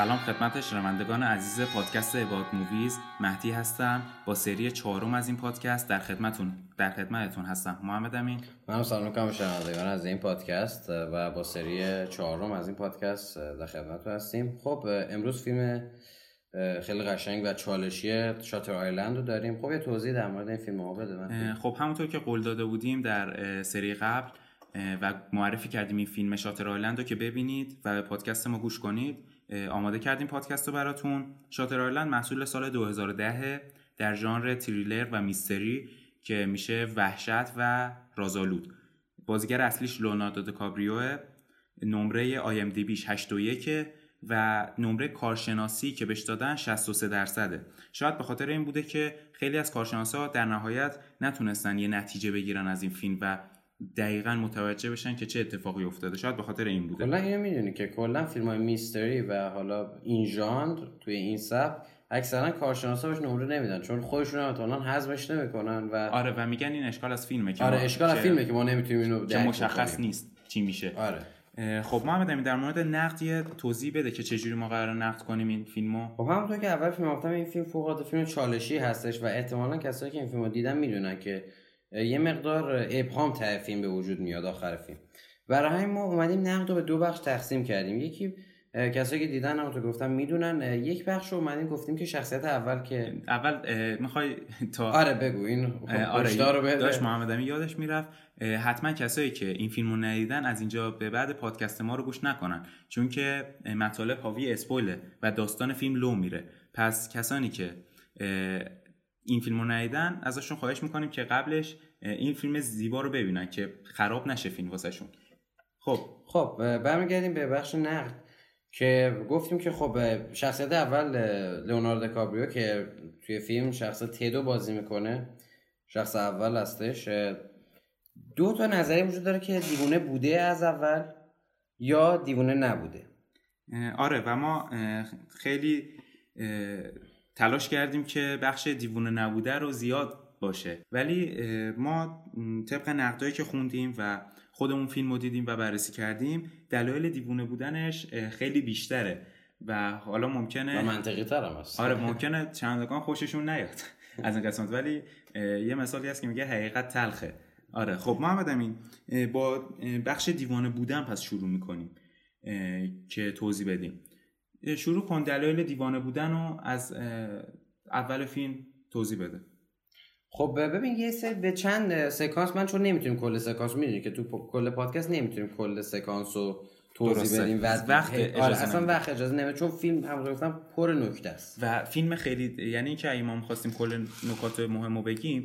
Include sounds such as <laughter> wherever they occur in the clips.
سلام خدمت شنوندگان عزیز پادکست عباد Movies مهدی هستم. با سری چهارم از این پادکست در خدمتون در خدمتتون هستم. محمد امین. منم سلام می‌کنم شنوندگان از این پادکست و با سری چهارم از این پادکست در خدمتتون هستیم. خب امروز فیلم خیلی قشنگ و چالشی Shutter Island رو داریم. خب یه توضیح در مورد این فیلم ما بده من خب همونطور که قول داده بودیم در سری قبل و معرفی کردیم این فیلم شاتر آیلند رو که ببینید و به پادکست ما گوش کنید آماده کردیم پادکست رو براتون. شاتر آیلند محصول سال 2010 در ژانر تریلر و میستری که میشه وحشت و رازآلود. بازیگر اصلیش لوناردو دکابریو نمره آی ام دی بیش 81 و نمره کارشناسی که بهش دادن 63 درصده. شاید به خاطر این بوده که خیلی از کارشناسا در نهایت نتونستن یه نتیجه بگیرن از این فیلم و دقیقا متوجه بشن که چه اتفاقی افتاده. شاید به خاطر این بوده. کلا اینو می‌دونی که کلا فیلم های میستری و حالا این ژانر توی این سبک اکثرا کارشناسا بهش نمره نمیدن چون خودشون هم احتمالاً حذفش نمی‌کنن و آره و میگن این اشکال از فیلمه که آره اشکال از فیلمه که ما نمی‌تونیم اینو که مشخص نیست چی میشه. آره. خب محمد امین در مورد نقد یه توضیح بده که چجوری ما قرار نقد کنیم این فیلمو. خب همونطور که اول فیلم گفتم این فیلم فوق العاده فیلم چالشی هستش و احتمالا کسایی که این فیلمو دیدن می‌دونن که یه مقدار ابهام ته فیلم به وجود میاد آخر فیلم. برای همین ما اومدیم نقد رو به دو بخش تقسیم کردیم. یکی کسایی که دیدن هم تو گفتم می‌دونن یک بخش رو اومدیم گفتیم که شخصیت اول که اول می‌خوای تا آره بگو این آره رو بده. داشت محمد یادش می‌رفت. حتما کسایی که این فیلم رو ندیدن از اینجا به بعد پادکست ما رو گوش نکنن. چون که مطالب حاوی اسپویله و داستان فیلم لو میره. پس کسانی که این فیلم رو ندیدن ازشون خواهش می‌کنیم که قبلش این فیلم زیبا رو ببینن که خراب نشه فیلم واسهشون. خب. خب برمیگردیم به بخش نقد که گفتیم که خب شخصیت اول لئوناردو کابریو که توی فیلم شخص تدو بازی می‌کنه شخص اول هستش دو تا نظری وجود داره که دیوونه بوده از اول یا دیوونه نبوده؟ آره و ما خیلی تلاش کردیم که بخش دیوونه نبوده رو زیاد باشه. ولی ما طبق نقدایی که خوندیم و خودمون فیلم رو دیدیم و بررسی کردیم دلایل دیوونه بودنش خیلی بیشتره. و حالا ممکنه و منطقی تر هم هست. آره <laughs> ممکنه چندگان خوششون نیاد <laughs> از این قسمت. ولی یه مثالی هست که میگه حقیقت تلخه. آره خب محمد امین با بخش دیوانه بودن پس شروع می‌کنیم که توضیح بدیم. شروع کن دلایل دیوانه بودن رو از اول فیلم توضیح بده. خب ببین یه سر به چند سکانس من چون نمی‌تونیم کل سکانس می‌دونی که تو کل پادکست نمی‌تونیم کل سکانس رو توضیح بدیم و وقت اجازه آره اصلا وقت اجازه نمیده چون فیلم هم گفتم پر نکته است. و فیلم خیلی یعنی که اگه ما می‌خواستیم کل نکات مهم رو بگیم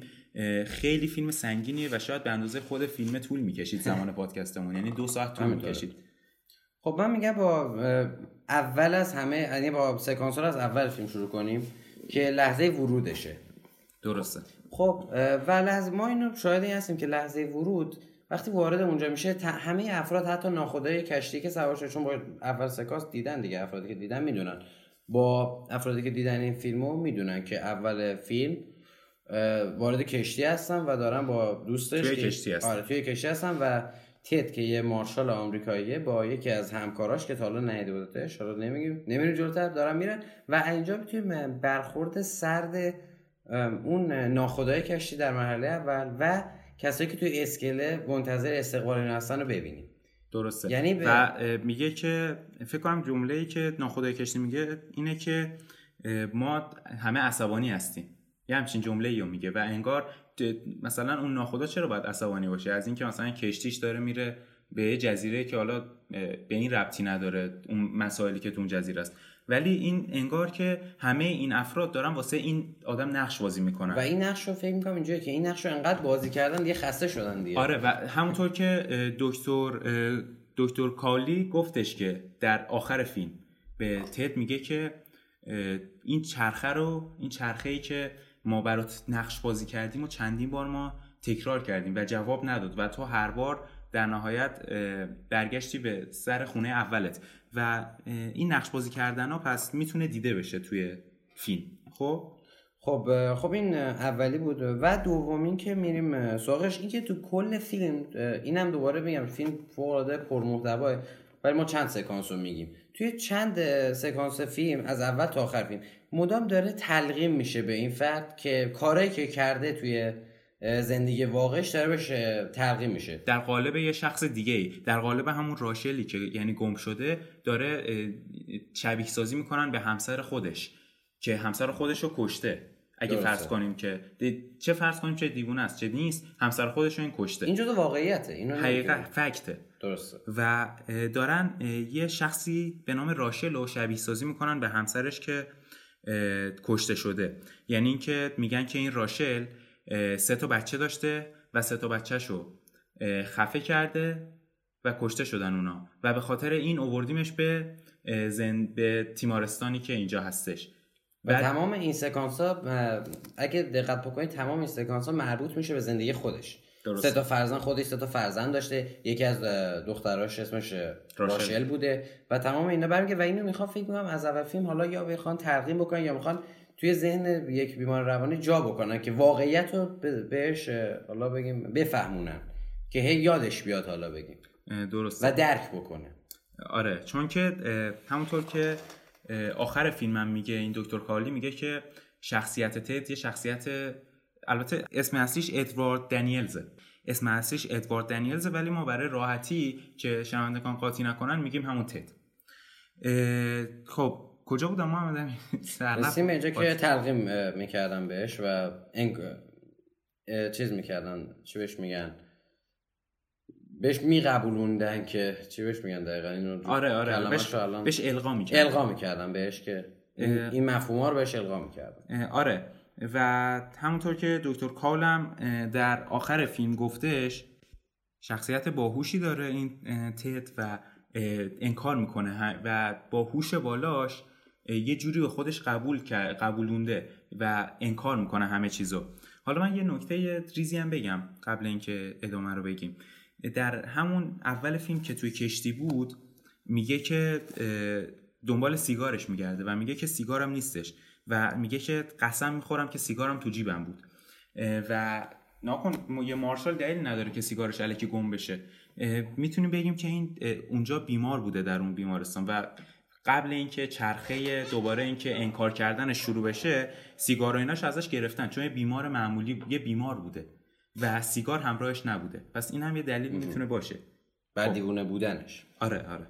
خیلی فیلم سنگینیه و شاید به اندازه خود فیلم طول می‌کشید زمان <laughs> پادکستمون. یعنی دو ساعت طول می‌کشید. خب من میگم با اول از همه یعنی با سکانس از اول فیلم شروع کنیم که لحظه ورودشه. درسته. خب و لحظه ما اینو شاهدی هستیم که لحظه ورود وقتی وارد اونجا میشه همه افراد حتی ناخدای کشتی که سوار شده چون با اول سکانس دیدن دیگه افرادی که دیدن می‌دونن. با افرادی که دیدن این فیلمو می‌دونن که اول فیلم وارد کشتی هستن و دارن با دوستش توی کشتی هستن. آره توی کشتی هستن و تد که یه مارشال آمریکاییه با یکی از همکاراش که تا حالا ندیده بودتش حالا نمیگیم نمیریم جلوتر دارن میرن و اینجا می‌تونیم برخورد سرد اون ناخدای کشتی در مرحله اول و کسایی که توی اسکله منتظر استقبال این هستن رو ببینیم. درسته. یعنی و میگه که فکر کنم جمله ای که ناخدای کشتی میگه اینه که ما همه عصبانی هستیم. یه همچین جمله رو میگه و انگار مثلا اون ناخدا چرا باید عصبانی باشه؟ از اینکه مثلا کشتیش داره میره به جزیره که حالا به این ربطی نداره اون مسائلی که تو اون جزیره است. ولی این انگار که همه این افراد دارن واسه این آدم نقش بازی می‌کنن. و این نقش رو فکر می‌کنم اینجوریه که این نقش رو انقدر بازی کردن دیگه خسته شدن دیگه. آره و همونطور که دکتر دکتر کالی گفتش که در آخر فیلم به تد میگه که این چرخه رو این چرخه ای که ما برات نقش بازی کردیم و چندین بار ما تکرار کردیم و جواب نداد و تو هر بار در نهایت برگشتی به سر خونه اولت و این نقش بازی کردن ها پس می‌تونه دیده بشه توی فیلم. خب؟ خب خب این اولی بود و دومین که میریم سراغش. این که تو کل فیلم اینم دوباره میگم فیلم فوق العاده پرمحتواه ولی ما چند سکانس رو میگیم. توی چند سکانس فیلم از اول تا آخر فیلم مدام داره تلقیم میشه به این فرد که کارایی که کرده توی زندگی واقعش داره بشه تلقیم میشه. در قالب یه شخص دیگه ای در قالب همون راشلی که یعنی گم شده داره شبیه سازی می‌کنن به همسر خودش که همسر خودش رو کشته. اگه فرض کنیم که چه فرض کنیم چه دیوونه است چه نیست همسر خودش رو این کشته. این جزء واقعیته اینو حقیقت فکته. درسته. و دارن یه شخصی به نام راشل رو شبیه سازی می‌کنن به همسرش که کشته شده. یعنی اینکه میگن که این راشل سه تا بچه داشته و سه تا بچهشو خفه کرده و کشته شدن اونا. و به خاطر این اووردیمش به زن... به تیمارستانی که اینجا هستش. و تمام این سکانس ها اگه دقت بکنید تمام این سکانس ها مربوط میشه به زندگی خودش. سه تا فرزند خودش سه تا فرزند داشته. یکی از دختراش اسمش راشل, بوده. و تمام اینا برمیگه و اینو می‌خوام فکر کنم از اول فیلم حالا یا بخوان ترقیم بکنن یا می‌خوان توی ذهن یک بیمار روانی جا بکنن که واقعیت رو بهش حالا بگیم بفهمونن. که هی یادش بیاد حالا بگیم. درست و درک بکنه. آره چون که همونطور که آخر فیلمم میگه این دکتر کارلی میگه که شخصیت تد یه شخصیت البته اسم اصلیش ادوارد دنیلزه. اسم اصلیش ادوارد دنیلزه ولی ما برای راحتی که شنوندگان قاطی نکنن میگیم همون تد. خب کجا بودم محمد رسیم اینجا که تلقیم می‌کردم بهش و این چیز می‌کردن چی بهش میگن؟ بهش میقبولوندن که چی بهش میگن دقیقا؟ اینو آره آره بهش, بهش القا می‌کردن. القا می‌کردن بهش که این مفهوم ها رو بهش القا می‌کردن. آره. و همونطور که دکتر کالم در آخر فیلم گفتش شخصیت باهوشی داره این تت و انکار می‌کنه. و با هوش بالاش یه جوری به خودش قبول قبولونده و انکار می‌کنه همه چیزو. حالا من یه نکته ریزی هم بگم قبل اینکه ادامه رو بگیم. در همون اول فیلم که توی کشتی بود میگه که دنبال سیگارش میگرده و میگه که سیگارم نیستش. و میگه که قسم می‌خورم که سیگارم تو جیبم بود. و ناکن یه مارشال دلیل نداره که سیگارش علکی گم بشه. می‌تونیم بگیم که این اونجا بیمار بوده در اون بیمارستان و قبل اینکه چرخه دوباره اینکه انکار کردنش شروع بشه سیگار و ایناش ازش گرفتن چون یه بیمار معمولی یه بیمار بوده و سیگار همراهش نبوده. پس این هم یه دلیل می‌تونه باشه. بعد خب. دیوونه بودنش. آره آره.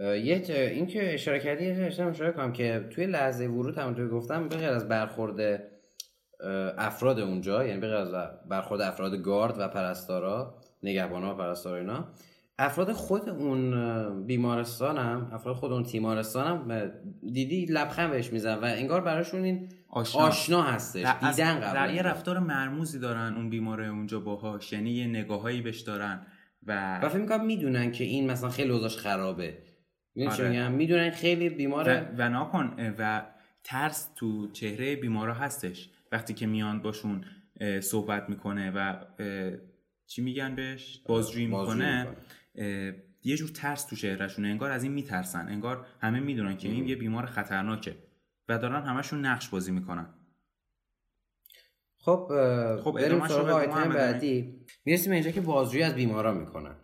یه این که اشاره کردی یه اشاره کنم که توی لحظه ورود همونطور گفتم به از برخورد افراد اونجا یعنی به از برخورد افراد گارد و پرستارا نگهبانا و پرستارا اینا افراد خود اون بیمارستان هم افراد خود اون تیمارستان هم دیدی لبخند بهش میزن و انگار براشون این آشنا, آشنا هستش دیدن قبل یه رفتار مرموزی دارن اون بیماره اونجا باهاش یعنی یه نگاهایی بهش دارن و و فکر می‌کنم می‌دونن که این مثلا خیلی اوضاعش خرابه. آره. می‌دونن خیلی بیماره و, و ناکن و ترس تو چهره بیمارا هستش. وقتی که میان باشون صحبت می‌کنه و چی میگن بهش؟ بازجویی می‌کنه. یه جور ترس تو شهرشونه انگار از این میترسن. انگار همه می‌دونن که این یه بیمار خطرناکه و دارن همشون نقش بازی می‌کنن. خب خب بریم سراغ آیتم بعدی. می‌رسیم اینجا که بازجویی از بیمارا می‌کنن.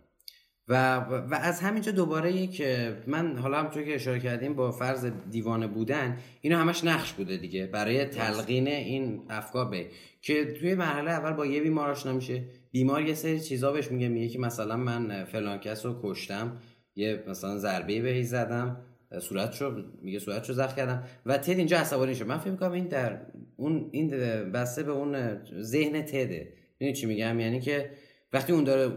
و و از همینجا دوباره یک من حالا همونطور که اشاره کردیم با فرض دیوانه بودن اینا همش نقش بوده دیگه برای تلقین این افکار به که توی مرحله اول با یه بیمار آشنا میشه. بیمار یه سری چیزا بهش میگه میگه که مثلا من فلان کس رو کشتم یه مثلا ضربه بهش زدم صورتشو میگه صورتشو زخم کردم و تد اینجا عصبانی شد من فکر می‌کنم این در اون این بسته به اون ذهن تده. می‌دونی چی میگم؟ یعنی که وقتی اون داره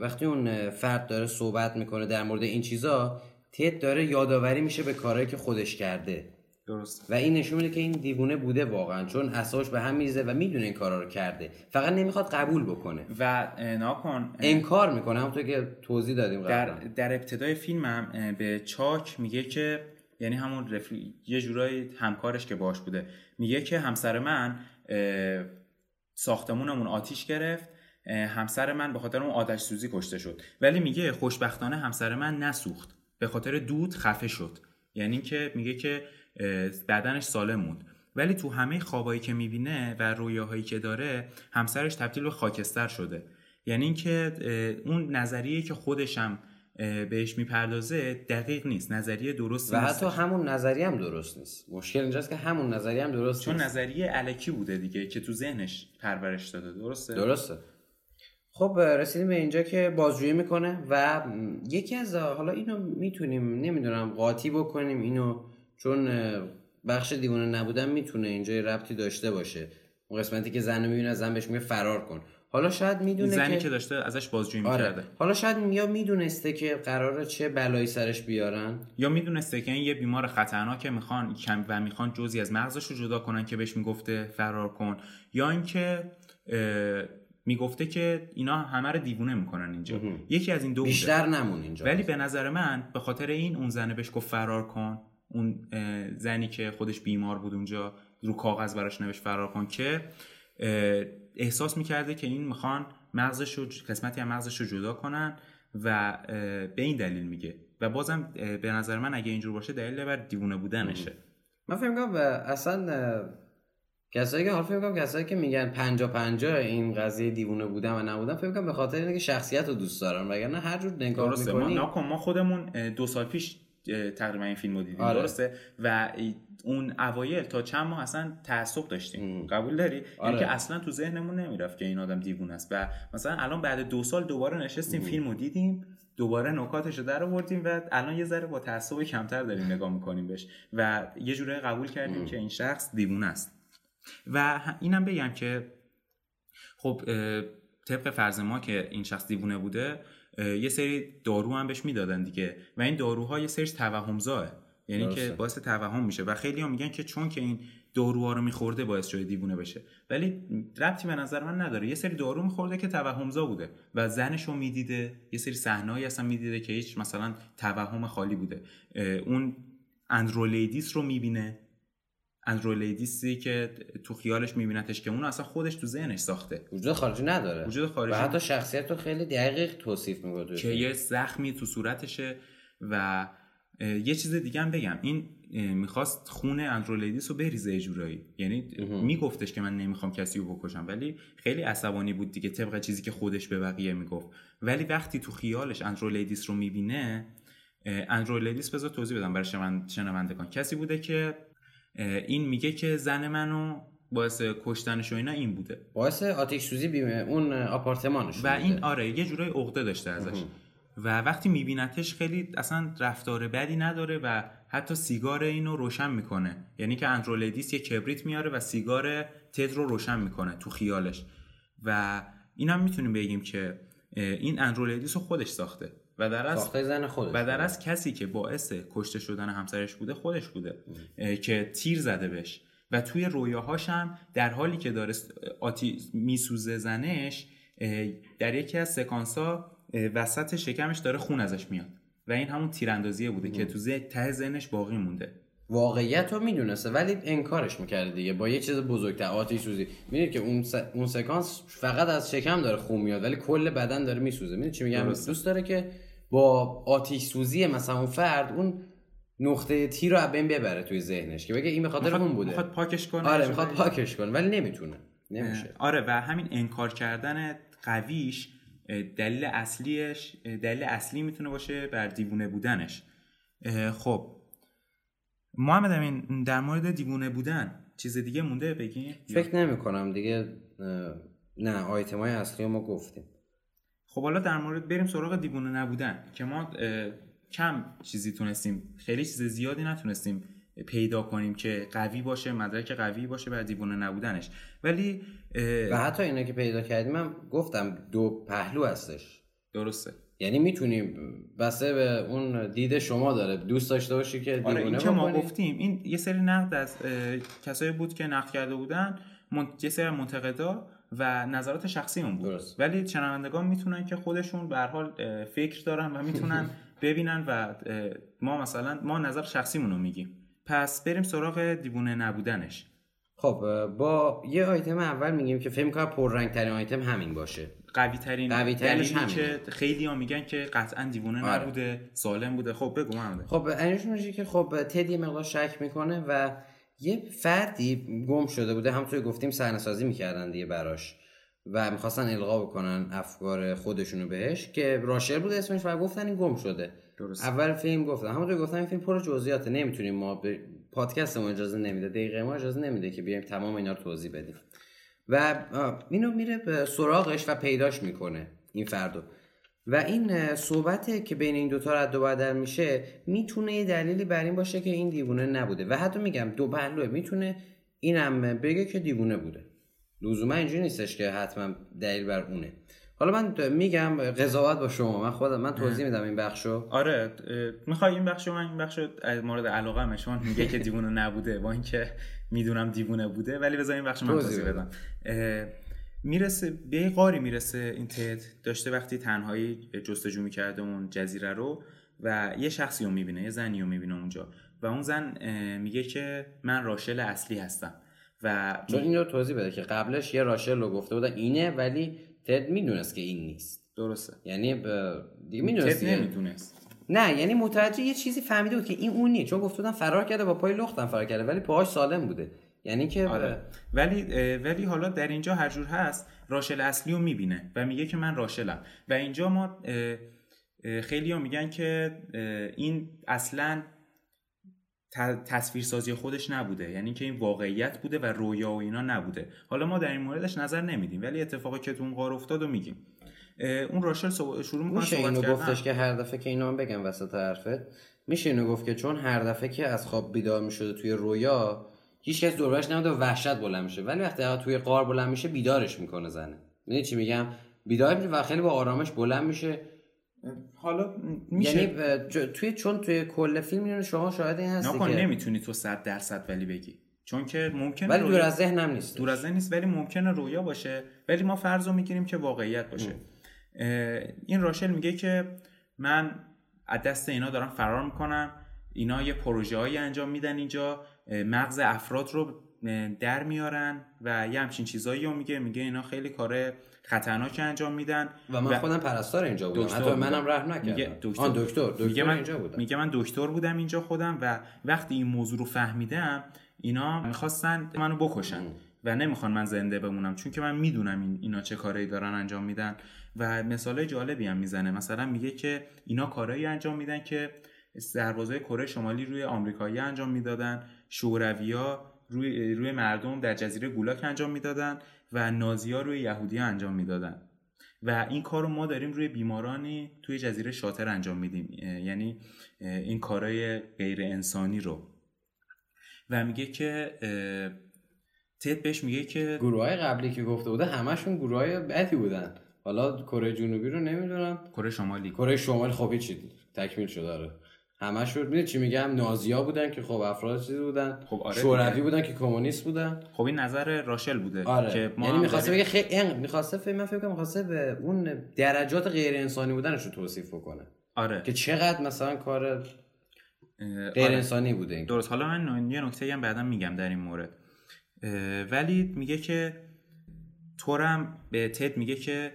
وقتی اون فرد داره صحبت می‌کنه در مورد این چیزا تد داره یادآوری میشه به کارهایی که خودش کرده. درست و این نشون میده که این دیوونه بوده واقعا چون اساش به هم میزه و می‌دونه این کارا رو کرده. فقط نمی‌خواد قبول بکنه. و ناکن انکار می‌کنه. همونطور که توضیح دادیم در, در ابتدای فیلمم به چاک میگه که یعنی همون رفی... یه جورایی همکارش که باش بوده میگه که همسر من ساختمونمون آتیش گرفت همسر من به خاطر اون آتش سوزی کشته شد. ولی میگه خوشبختانه همسر من نسوخت. به خاطر دود خفه شد. یعنی که میگه که بدنش سالم موند. ولی تو همه خوابایی که می‌بینه و رویاهایی که داره همسرش تبدیل به خاکستر شده. یعنی اینکه اون نظریه که خودشم بهش می‌پردازه دقیق نیست. نظریه درست و حتی همون نظریه هم درست نیست. مشکل اینجاست که همون نظریه هم درست چون نظریه علکی بوده دیگه که تو ذهنش پرورش داده. درسته؟ درسته. خب رسیدیم به اینجا که بازجویی می‌کنه و یکی از حالا اینو می‌تونیم نمی‌دونم قاطی بکنیم. اینو چون بخش دیوانه نبودن می‌تونه اینجا ربطی داشته باشه. اون قسمتی که زن می‌بینه زن بهش میگه فرار کن. حالا شاید می‌دونه زنی که... داشته ازش بازجویی آره. می‌کرده. حالا شاید یا می‌دونسته که قراره چه بلایی سرش بیارن. یا می‌دونسته که این یه بیمار خطرناکه می‌خوان و می‌خوان جزی از مغزش رو جدا کنن که بهش می‌گفته فرار کن. یا اینکه می‌گفته که اینا همه رو دیوونه می‌کنن اینجا. یکی از این دو بیشتر نمون اینجا. ولی به نظر من به خاطر این اون زنه بهش گفت فرار کن. اون زنی که خودش بیمار بود اونجا رو کاغذ براش نوشت فرار کن که احساس می‌کرده که این می‌خوان مغزش رو قسمتی از مغزش رو جدا کنن و به این دلیل میگه. و بازم به نظر من اگه اینجور باشه دلیل بر دیوونه بودنشه. من فکر می‌کنم اصلا کسایی که حال فکر کنم کسایی که میگن 50 50 این قضیه دیوونه بودن و نبودن فکر کنم به خاطر اینکه شخصیت رو دوست دارن وگرنه هر جور نگاه می‌کنی ما, ما خودمون دو سال پیش تقریبا این فیلم رو دیدیم. آره. درسته؟ و اون اوایل تا چند ماه اصلا تعصب داشتیم. قبول داری؟ یعنی آره. که اصلا تو ذهنمون نمی‌رفت که این آدم دیوونه است. و مثلا الان بعد دو سال دوباره نشستیم فیلم رو دیدیم دوباره نکاتش رو در آوردیم و الان یه ذره با تعصب کمتر داریم نگاه می‌کنیم بهش. و یه جوری قبول کردیم که این شخص دیوونه است. و اینم بگم که خب طبق فرض ما که این شخص دیوونه بوده یه سری دارو هم بهش می‌دادن دیگه و این داروها یه سریش توهمزاه یعنی که باعث توهم میشه و خیلی هم میگن که چون که این داروها رو میخورده باعث شده دیوونه بشه. ولی ربطی به نظر من نداره. یه سری دارو میخورده که توهمزا بوده و زنش رو می‌دیده. یه سری صحنه‌ای اصلا می‌دیده که هیچ مثلا توهم خالی بوده. اون اندرولیدیس رو می‌بینه. اندرولیدیسی که تو خیالش میبینتش که اون اصلا خودش تو ذهنش ساخته. وجود خارجی نداره. وجود خارجی و حتی شخصیت رو خیلی دقیق توصیف می‌کنه که یه زخمی تو صورتشه و یه چیز دیگه هم بگم. این می‌خواست خون اندرو لیدیس رو بریزه جورایی. یعنی میگفتش که من نمی‌خوام کسی رو بکشم ولی خیلی عصبانی بود دیگه طبق چیزی که خودش به بقیه می‌گفت. ولی وقتی تو خیالش اندرو لیدیس رو می‌بینه اندرو لیدیس بذار توضیح بدم برای شنوندگان. کسی بوده که این میگه که زن منو باعث کشتنش و اینا این بوده. باعث آتش سوزی بیمه اون آپارتمانش و این آره یه جورای عقده داشته ازش. و وقتی میبینتش خیلی اصلا رفتار بدی نداره و حتی سیگار اینو روشن می‌کنه. یعنی که اندرو لیدیس یه کبریت میاره و سیگار تد رو روشن می‌کنه تو خیالش. و اینم می‌تونیم بگیم که این اندرو لیدیس رو خودش ساخته. و در از زن خودش و در از کسی که باعث کشته شدن همسرش بوده خودش بوده که تیر زده بهش. و توی رویاهاش هم در حالی که داره آتیش میسوزه زنش در یکی از سکانس ها وسط شکمش داره خون ازش میاد. و این همون تیراندازیه بوده که تو ته ذهنش باقی مونده. واقعیت رو می‌دونسته ولی انکارش می‌کرده دیگه. با یه چیز بزرگتر آتیش سوزی. می‌دونید که اون, س... اون سکانس فقط از شکم داره خون میاد ولی کل بدن داره میسوزه. می‌دونید چی میگم؟ دوست داره که با آتیش سوزی مثلا اون فرد اون نقطه تی رو بین ببره توی ذهنش که بگه این به خاطر اون بوده. می‌خواد پاکش کنه آره می‌خواد پاکش کنه ولی نمی‌تونه نمیشه. آره و همین انکار کردن قویش دلیل اصلیش دلیل اصلی می‌تونه باشه بر دیوونه بودنش. خب. محمد امین در مورد دیوونه بودن چیز دیگه مونده بگی فکر نمی کنم دیگه نه آیتم های اصلی ما گفتیم. خب حالا در مورد بریم سراغ دیوونه نبودن که ما کم چیزی تونستیم خیلی چیز زیادی نتونستیم پیدا کنیم که قوی باشه مدرک قوی باشه بر دیوونه نبودنش. ولی و حتی اینا که پیدا کردیم من گفتم دو پهلو هستش. درسته. یعنی می‌تونیم بسه به اون دید شما داره. دوست داشته باشی که دیوونه آره این که ما گفتیم این یه سری نقد از کسایی بود که نقد کرده بودن یه سری منتقدا و نظرات شخصی اون بود. درست. ولی شنوندگان می‌تونن که خودشون به حال فکر دارن و می‌تونن <laughs> ببینن و ما مثلا ما نظر شخصیمون رو میگیم. پس بریم سراغ دیوونه نبودنش. خب با یه آیتم اول میگیم که فکر کنم پررنگ ترین آیتم همین باشه. قوی ترین قوی که خیلی ها میگن که قطعا دیوونه آره. نبوده سالم بوده. خب بگو محمد. خب اینش میشه که خب تدی مقدار شک می‌کنه و یه فردی گم شده بوده. هم توی گفتیم صحنه سازی می‌کردن دیگه براش و می‌خواستن القا بکنن افکار خودشونو بهش که راشل بود اسمش و گفتن این گم شده. درست اول فیلم گفتن. همونطور گفتن این فیلم پر جزئیاته. نمی‌تونیم ما به پادکست ما اجازه نمیده دقیقه ما اجازه نمیده که بیایم تمام اینا رو توضیح بدیم. و اینو میره به سراغش و پیداش می‌کنه این فردو. و این صحبته که بین این دوتا رد و بدل میشه می‌تونه یه دلیلی بر این باشه که این دیوونه نبوده. و حتی میگم دو پهلوه می‌تونه اینم بگه که دیوونه بوده. لزوما اینجوری نیستش که حتما دلیل بر اونه. حالا من میگم قضاوت با شما. من خودم من توضیح میدم این بخشو. آره می‌خوای این بخشو من این بخشو مورد علاقه شما میگه که دیوونه نبوده با اینکه می‌دونم دیوونه بوده ولی بذار این بخشو من توضیح بدم. می‌رسه به یه قاری می‌رسه این تد داشته وقتی تنهایی جستجو می‌کرده اون جزیره رو و یه شخصی رو می‌بینه یه زنی رو می‌بینه اونجا. و اون زن میگه که من راشل اصلی هستم. و چون این رو توضیح بده که قبلش یه راشل رو گفته بودن اینه ولی تد می‌دونست که این نیست. درسته. یعنی دیگه می‌دونست تد نمی‌دونست. نه یعنی متوجه یه چیزی فهمیده بود که این اون نیست چون گفته بودن فرار کرده با پای لختم فرار کرده ولی پاهاش سالم بوده. یعنی که آره. ولی ولی حالا در اینجا هر جور هست راشل اصلی رو می‌بینه و میگه که من راشلم. و اینجا ما خیلی ها میگن که این اصلا تصویرسازی خودش نبوده. یعنی که این واقعیت بوده و رویا و اینا نبوده. حالا ما در این موردش نظر نمیدیم ولی اتفاقی که تو اون قار افتاد و میگیم. اون راشل شروع می‌کنه میشه اینو گفتش که هر دفعه که اینو هم بگم وسط حرفت میشه اینو گفت که چون هر دفعه که از خواب بیدار می‌شده توی رویا هیچ کس دوربرش نمیده و وحشت بلند میشه. ولی وقتی توی قار بلند میشه بیدارش می‌کنه زنه. می‌دونی چی میگم؟ بیدار میشه و خیلی با آرامش بلند میشه. حالا میشه. یعنی توی چون توی کل فیلم میونه شما شاهد این هستی که نمی‌تونی تو 100 درصد ولی بگی. چون که ممکنه ولی دور از ذهنم نیست. دور از ذهن نیست ولی ممکنه رویا باشه. ولی ما فرض رو می‌گیریم که واقعیت باشه. این راشل میگه که من از دست اینا دارم فرار می‌کنم. اینا یه پروژه هایی انجام میدن اینجا. مغز افراد رو در میارن و یه همچین چیزایی رو میگه. میگه اینا خیلی کار خطرناک انجام میدن و من خودم پرستار اینجا بودم. حتی منم رحم نکردم. میگه دکتر دکتر دکتر میگه من اینجا بودم. میگه من دکتر بودم اینجا خودم و وقتی این موضوع رو فهمیدم اینا می‌خواستن منو بکشن و نمی‌خوان من زنده بمونم. چون که من می‌دونم این اینا چه کاری دارن انجام میدن. و مثال جالبی هم می‌زنه. مثلا میگه که اینا کارایی انجام میدن که سربازای کره شمالی روی آمریکایی انجام می‌دادن. شورویا روی روی مردم در جزیره گولاک انجام می‌دادن و نازیا روی یهودی انجام می‌دادن. و این کار رو ما داریم روی بیمارانی توی جزیره شاتر انجام میدیم. یعنی این کارهای غیر انسانی رو. و میگه که تد بهش میگه که گروه های قبلی که گفته بوده همشون گروه های بدی بودن. حالا کره جنوبی رو نمی‌دونم. کره شمالی. کره شمالی خب چی تکمیل شده داره همش رو چی میگم؟ نازیا بودن که خب افراد چیزی بودن. خب آره شوروی بودن که کمونیست بودن. خب این نظر راشل بوده آره. که ما یعنی می‌خواسته بگه خیلی می‌خواسته فکر من فکر کنم می‌خواسته به اون درجات غیر انسانی بودنش رو توصیف بکنه. آره. که چقدر مثلا کار غیر آره. انسانی بوده درست. حالا من یه نکته هم بعدا میگم در این مورد. ولی میگه که تورم به تد میگه که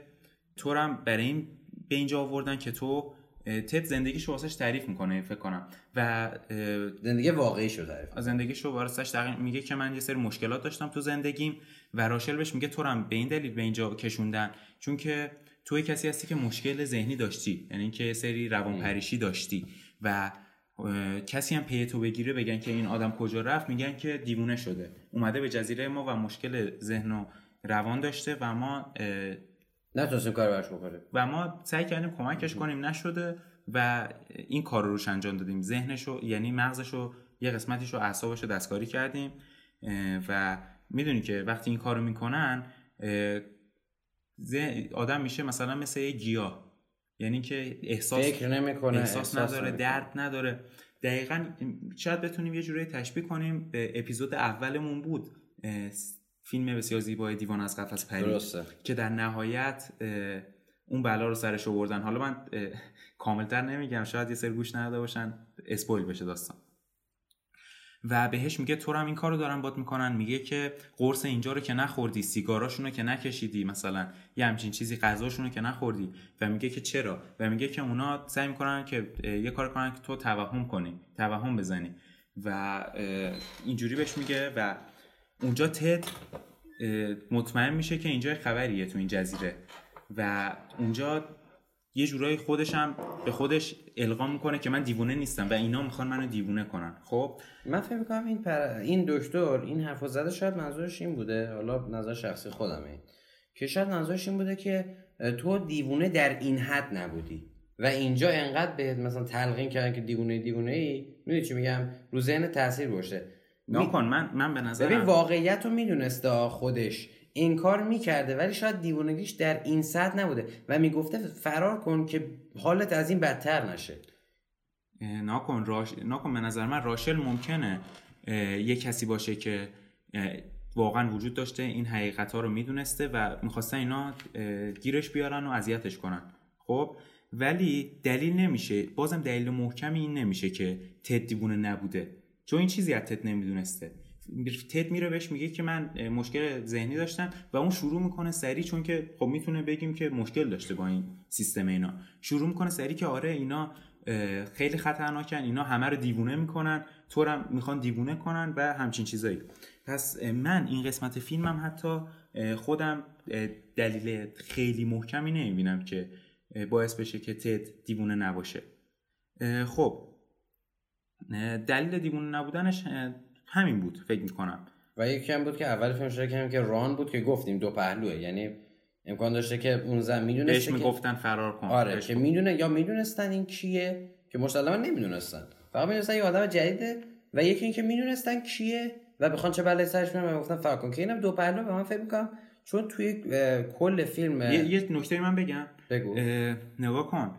تورم برای این به اینجا آوردن که تو تد زندگیشو واسش تعریف می‌کنه فکر کنم. و زندگی واقعی شو تعریف زندگیشو واسش میگه که من یه سری مشکلات داشتم تو زندگیم و راشل بهش میگه تو هم به این دلیل به اینجا کشوندن. چون که تو کسی هستی که مشکل ذهنی داشتی یعنی اینکه سری روانپریشی داشتی و کسی هم پی تو بگیره بگن که این آدم کجا رفت میگن که دیوونه شده. اومده به جزیره ما و مشکل ذهن و روان داشته و ما نتونستیم کار براش بکنیم. و ما سعی کردیم کمکش کنیم. نشده و این کار رو روش انجام دادیم. ذهنشو یعنی مغزشو یه قسمتیشو اعصابشو دستکاری کردیم. و می‌دونی که وقتی این کارو می‌کنن آدم میشه مثلا مثل یه گیاه. یعنی که احساس فکر نمی‌کنه احساس, احساس نداره درد نداره. دقیقا شاید بتونیم یه جوری تشبیه کنیم. به اپیزود اولمون بود. فیلم بسیار زیبای دیوان از قفس پری درسته. که در نهایت اون بلا رو سرش آوردن. حالا من کاملتر نمیگم. شاید یه سر گوش نداده باشن. اسپویل بشه داستان. و بهش میگه تو هم این کارو دارن باد می‌کنن. میگه که قرص اینجا رو که نخوردی سیگاراشون رو که نکشیدی مثلا. یه همچین چیزی غذاشون رو که نخوردی. و میگه که چرا؟ و میگه که اونا سعی می‌کنن که یه کار کنن که تو توهم کنی توهم بزنی. و اینجوری بهش میگه و اونجا تد مطمئن میشه که اینجا خبریه تو این جزیره. و اونجا یه جورایی خودشم به خودش القا می‌کنه که من دیوونه نیستم و اینا می‌خوان منو دیوونه کنن. خب؟ من فکر می‌کنم این پر... این دکتر این حرفو زده شاید منظورش این بوده حالا نظر شخصی خودمه. که شاید منظورش این بوده که تو دیوونه در این حد نبودی. و اینجا انقدر به مثلا تلقین کردن که دیوونه دیوونه ای می‌دونی چی میگم؟ رو ذهن تاثیر باشه نکن من من به نظر ببین واقعیت رو می‌دونسته خودش. این کار می‌کرده ولی شاید دیوونگیش در این سطح نبوده. و می‌گفته فرار کن که حالت از این بدتر نشه. ناکن راش... ناکن به نظر من راشل ممکنه یه کسی باشه که واقعا وجود داشته این حقیقت ها رو می‌دونسته و می‌خواستن اینا گیرش بیارن و اذیتش کنن. خب؟ ولی دلیل نمیشه. بازم دلیل محکمی این نمیشه که تد دیوونه نبوده. چون این چیزی از تد نمی‌دونسته. تد میره بهش میگه که من مشکل ذهنی داشتم و اون شروع می‌کنه سری چون که خب می‌تونه بگیم که مشکل داشته با این سیستم اینا. شروع می‌کنه سری که آره اینا خیلی خطرناکن اینا همه رو دیوونه می‌کنن تو هم می‌خوان دیوونه کنن و همچین چیزایی. پس من این قسمت فیلمم حتی خودم دلیل خیلی محکمی نمی‌بینم که باعث بشه که تد دیوونه نباشه. خب دلیل دیوونه نبودنش همین بود فکر می‌کنم. و یکی هم بود که اول فیلم شده کردیم که ران بود که گفتیم دو پهلوه. یعنی امکان داشته که اون زن می‌دونسته بهش می‌گفتن فرار کن. آره که می‌دونه یا می‌دونستن این کیه که مسلما نمی‌دونستن. فقط می‌دونستن یه آدم جدیده و یکی اینکه می‌دونستن کیه و بخوان چه بلایی سرش بیارن و گفتن فرار کن. که اینم دو پهلو به من فکر می‌کنم چون توی کل فیلم یه, یه نکته من بگم. بگو. نگاه کن.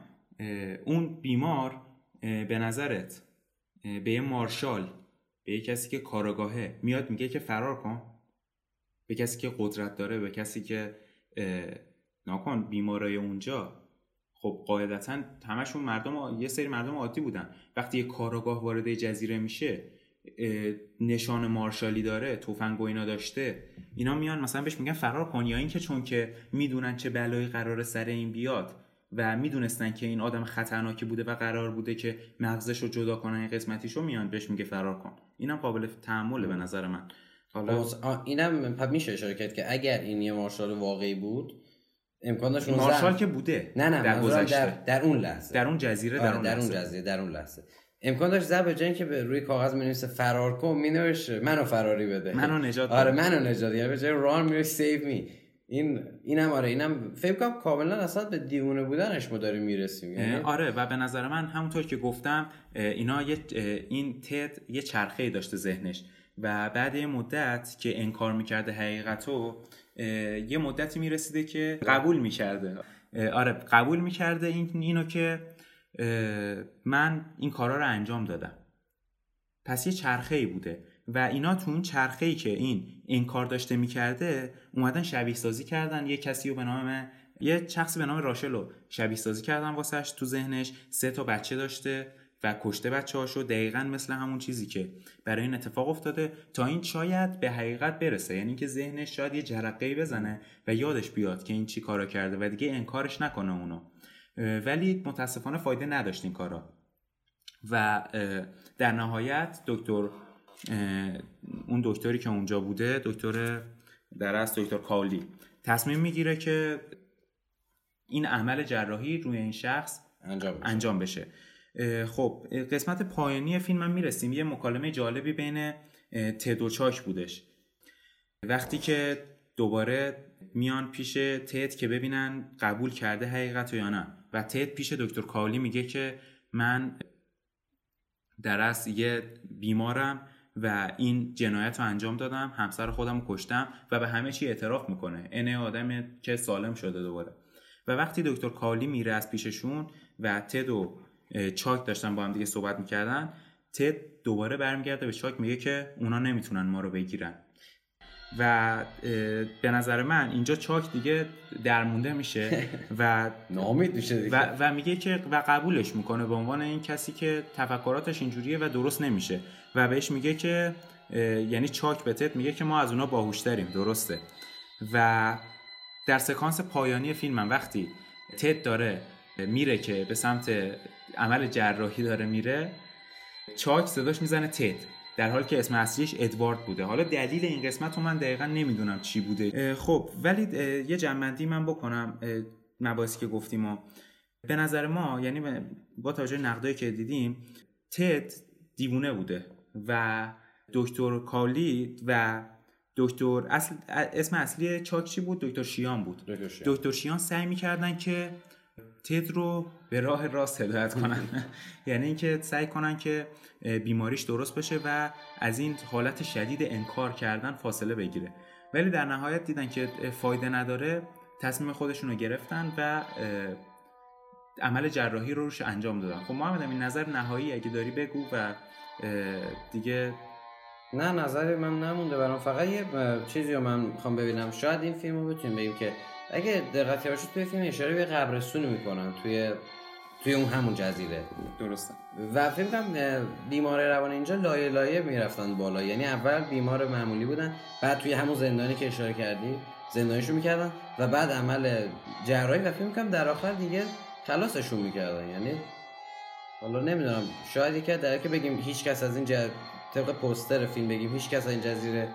اون بیمار به نظرت به یه مارشال به یه کسی که کاراگاهه میاد میگه که فرار کن. به کسی که قدرت داره به کسی که ناکن بیمارای اونجا. خب قاعدتا همشون مردم یه سری مردم عادی بودن. وقتی یه کاراگاه وارد جزیره میشه نشان مارشالی داره تفنگ و اینا داشته. اینا میان مثلا بهش میگن فرار کن یا اینکه چون که می‌دونن چه بلایی قرار سر این بیاد. و می‌دونستن که این آدم خطرناکی بوده و قرار بوده که مغزش رو جدا کنن این قسمتیشو میان بهش میگه فرار کن. اینم قابل تحمله به نظر من. حالا اینم میشه اشاره کرد که اگر این یه مارشال واقعی بود امکان داشت مارشال که بوده؟ نه نه در, در, در اون لحظه. در اون جزیره در, آره اون, در اون جزیره در اون لحظه. امکان داشت زب جن که به روی کاغذ می‌نویسه فرار کن مینوشه منو فراری بده. منو نجات آره منو نجات یعنی به جای ران میره سیو می. این اینم آره اینم فکر کنم کاملا اصلا به دیوونه بودنش ما داریم می‌رسیم. یعنی آره و به نظر من همونطور که گفتم اینا یه این تد یه چرخه داشته ذهنش. و بعد یه مدت که انکار می‌کرده حقیقتو یه مدتی می‌رسیده که قبول می‌کرده. آره قبول می‌کرده این اینو که من این کارا رو انجام دادم. پس یه چرخه ای بوده. و اینا تو اون چرخه ای که این این کار داشته می‌کرده اومدن شبیه سازی کردن. یه کسی رو به نام یه شخصی به نام راشل رو شبیه سازی کردن واسش تو ذهنش. سه تا بچه داشته و کشته بچه هاشو دقیقا مثل همون چیزی که برای این اتفاق افتاده تا این شاید به حقیقت برسه. یعنی که ذهنش شاید یه جرقه بزنه و یادش بیاد که این چی کارا کرده و دیگه انکارش نکنه اونو. ولی متاسفانه فایده نداشت این کارا. و در نهایت دکتر اون دکتری که اونجا بوده دکتر در از دکتر کالی. تصمیم می‌گیره که این عمل جراحی روی این شخص انجام بشه, انجام بشه. خب قسمت پایانی فیلم هم می‌رسیم. یه مکالمه جالبی بین تد و چاک بودش. وقتی که دوباره میان پیش تد که ببینن قبول کرده حقیقت یا نه. و تد پیش دکتر کالی میگه که من در اصل یه بیمارم. و این جنایت رو انجام دادم همسر خودم رو کشتم و به همه چی اعتراف می‌کنه. اینه آدم که سالم شده دوباره. و وقتی دکتر کالی میره از پیششون و تد و چاک داشتن با هم دیگه صحبت می‌کردن تد دوباره برمیگرده به چاک میگه که اونا نمی‌تونن ما رو بگیرن. و به نظر من اینجا چاک دیگه درمونده میشه <laughs> و نامید میشه و, و میگه که و قبولش می‌کنه به عنوان این کسی که تفکراتش اینجوریه و درست نمیشه و بهش میگه که یعنی چاک به تد میگه که ما از اونا باهوشتریم درسته. و در سکانس پایانی فیلمم وقتی تد داره میره که به سمت عمل جراحی داره میره چاک صداش می‌زنه تد در حالی که اسم اصلیش ادوارد بوده. حالا دلیل این قسمت رو من دقیقا نمی‌دونم چی بوده. خب ولی یه جنبندی من بکنم مباحثی که گفتیم و به نظر ما یعنی با توجه نقدایی که دیدیم تد دیوونه بوده و دکتر کالی و دکتر اصل اسم اصلی چاک چی بود؟ دکتر شیان بود. دکتر شیان, دکتر شیان سعی می‌کردن که تد رو به راه راست هدایت کنن. <laughs> یعنی اینکه سعی کنن که بیماریش درست بشه و از این حالت شدید انکار کردن فاصله بگیره. ولی در نهایت دیدن که فایده نداره تصمیم خودشون رو گرفتن و عمل جراحی رو روش انجام دادن. خب محمد این نظر نهایی اگه داری بگو و دیگه نه نظری من نمونده برام. فقط یه چیزی رو من می‌خوام ببینم. شاید این فیلم رو بتونیم بگیم که اگه دقت باشید توی فیلم اشاره به قبرستونی می‌کنن توی توی اون همون جزیره. درسته. و فکر کنم بیمار روان اینجا لایه لایه می‌رفتن بالا. یعنی اول بیمار معمولی بودن بعد توی همون زندانی که اشاره کردی زندانیشون می‌کردن و بعد عمل جراحی و فکر کنم در آخر دیگه خلاصشون می‌کردن. یعنی حالا نمی‌دونم شاید یکی در که بگیم هیچ کس از این جد... طبق پوستر فیلم بگیم هیچ کس از این جزیره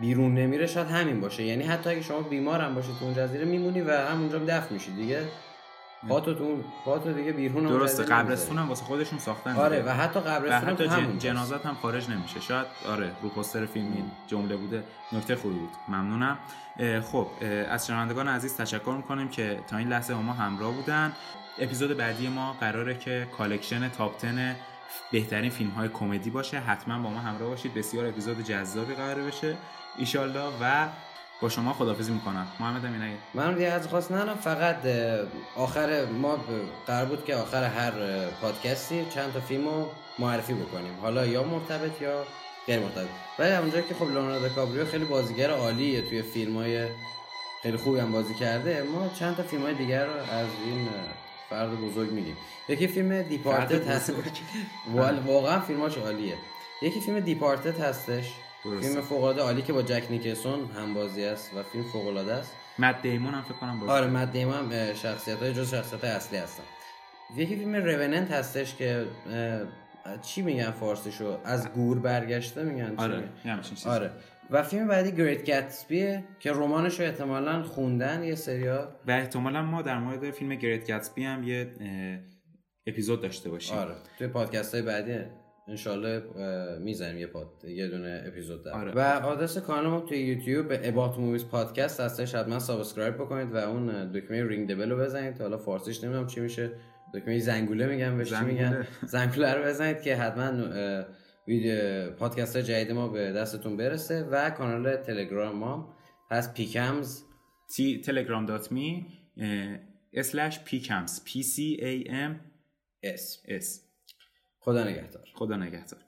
بیرون نمیره شاید همین باشه. یعنی حتی اگه شما بیمار هم باشید تو اون جزیره میمونی و همونجا دفن میشی دیگه. پاتو تو پاتو دیگه بیرون درسته قبرستون هم واسه خودشون ساختن آره و حتی قبرستون و حتی جنازات هم خارج نمیشه. شاید آره رو پوستر فیلم این جمله بوده. نکته خوبی بود. ممنونم. خب از شنوندگان عزیز تشکر می‌کنیم که تا این لحظه ما همراه بودن. اپیزود بعدی ما قراره که collection top 10 بهترین فیلم های کمدی باشه. حتما با ما همراه باشید. بسیار اپیزود جذابی قراره بشه. ایشالله. و با شما خدافزی می‌کنم. محمد امین من دیگه از خواست نه فقط آخر ما قرار بود که آخر هر پادکستی چند تا فیلم رو معرفی بکنیم. حالا یا مرتبط یا غیر مرتبط. ولی اونجا که خب لئوناردو دی‌کاپریو خیلی بازیگر عالیه توی فیلم های خیلی خوبی هم بازی کرده ما چند تا فیلم های دیگر رو از این فرد بزرگ میگیم. یکی فیلم دیپارتت هست. <laughs> واقعا فیلماش عالیه. یکی فیلم دیپارتت هستش. فیلم فوق العاده عالی که با جک نیکلسون هم بازی است و فیلم فوق العاده است. مد دیمون هم فکر کنم بازی آره مد دیمون هم شخصیت های جز شخصیت های اصلی هستن. یکی فیلم روننت هستش که چی میگن فارسیشو؟ از گور برگشته میگن آره آره. و فیلم بعدی Great Gatsby ه که رمانش رو احتمالا خوندن یه سریا و احتمالا ما در مورد فیلم Great Gatsby هم یه اپیزود داشته باشیم. آره توی پادکست های بعدی انشالله می‌زنیم یه پاد یه دونه اپیزود دارم آره. و آدرس کانال توی یوتیوب به About Movies Podcast هستش حتما subscribe بکنید و اون دکمه ring the bell رو بزنید. حالا فارسیش نمی‌دونم چی میشه. دکمه زنگوله میگن بهش چی میگن. زنگوله. رو بزنید که حتما پادکست جدید ما به دستتون برسه و کانال تلگرام ما هست پیکمز. تی telegram dot me slash پیکمز P C A M S S خدا نگهدار. خدا نگهدار.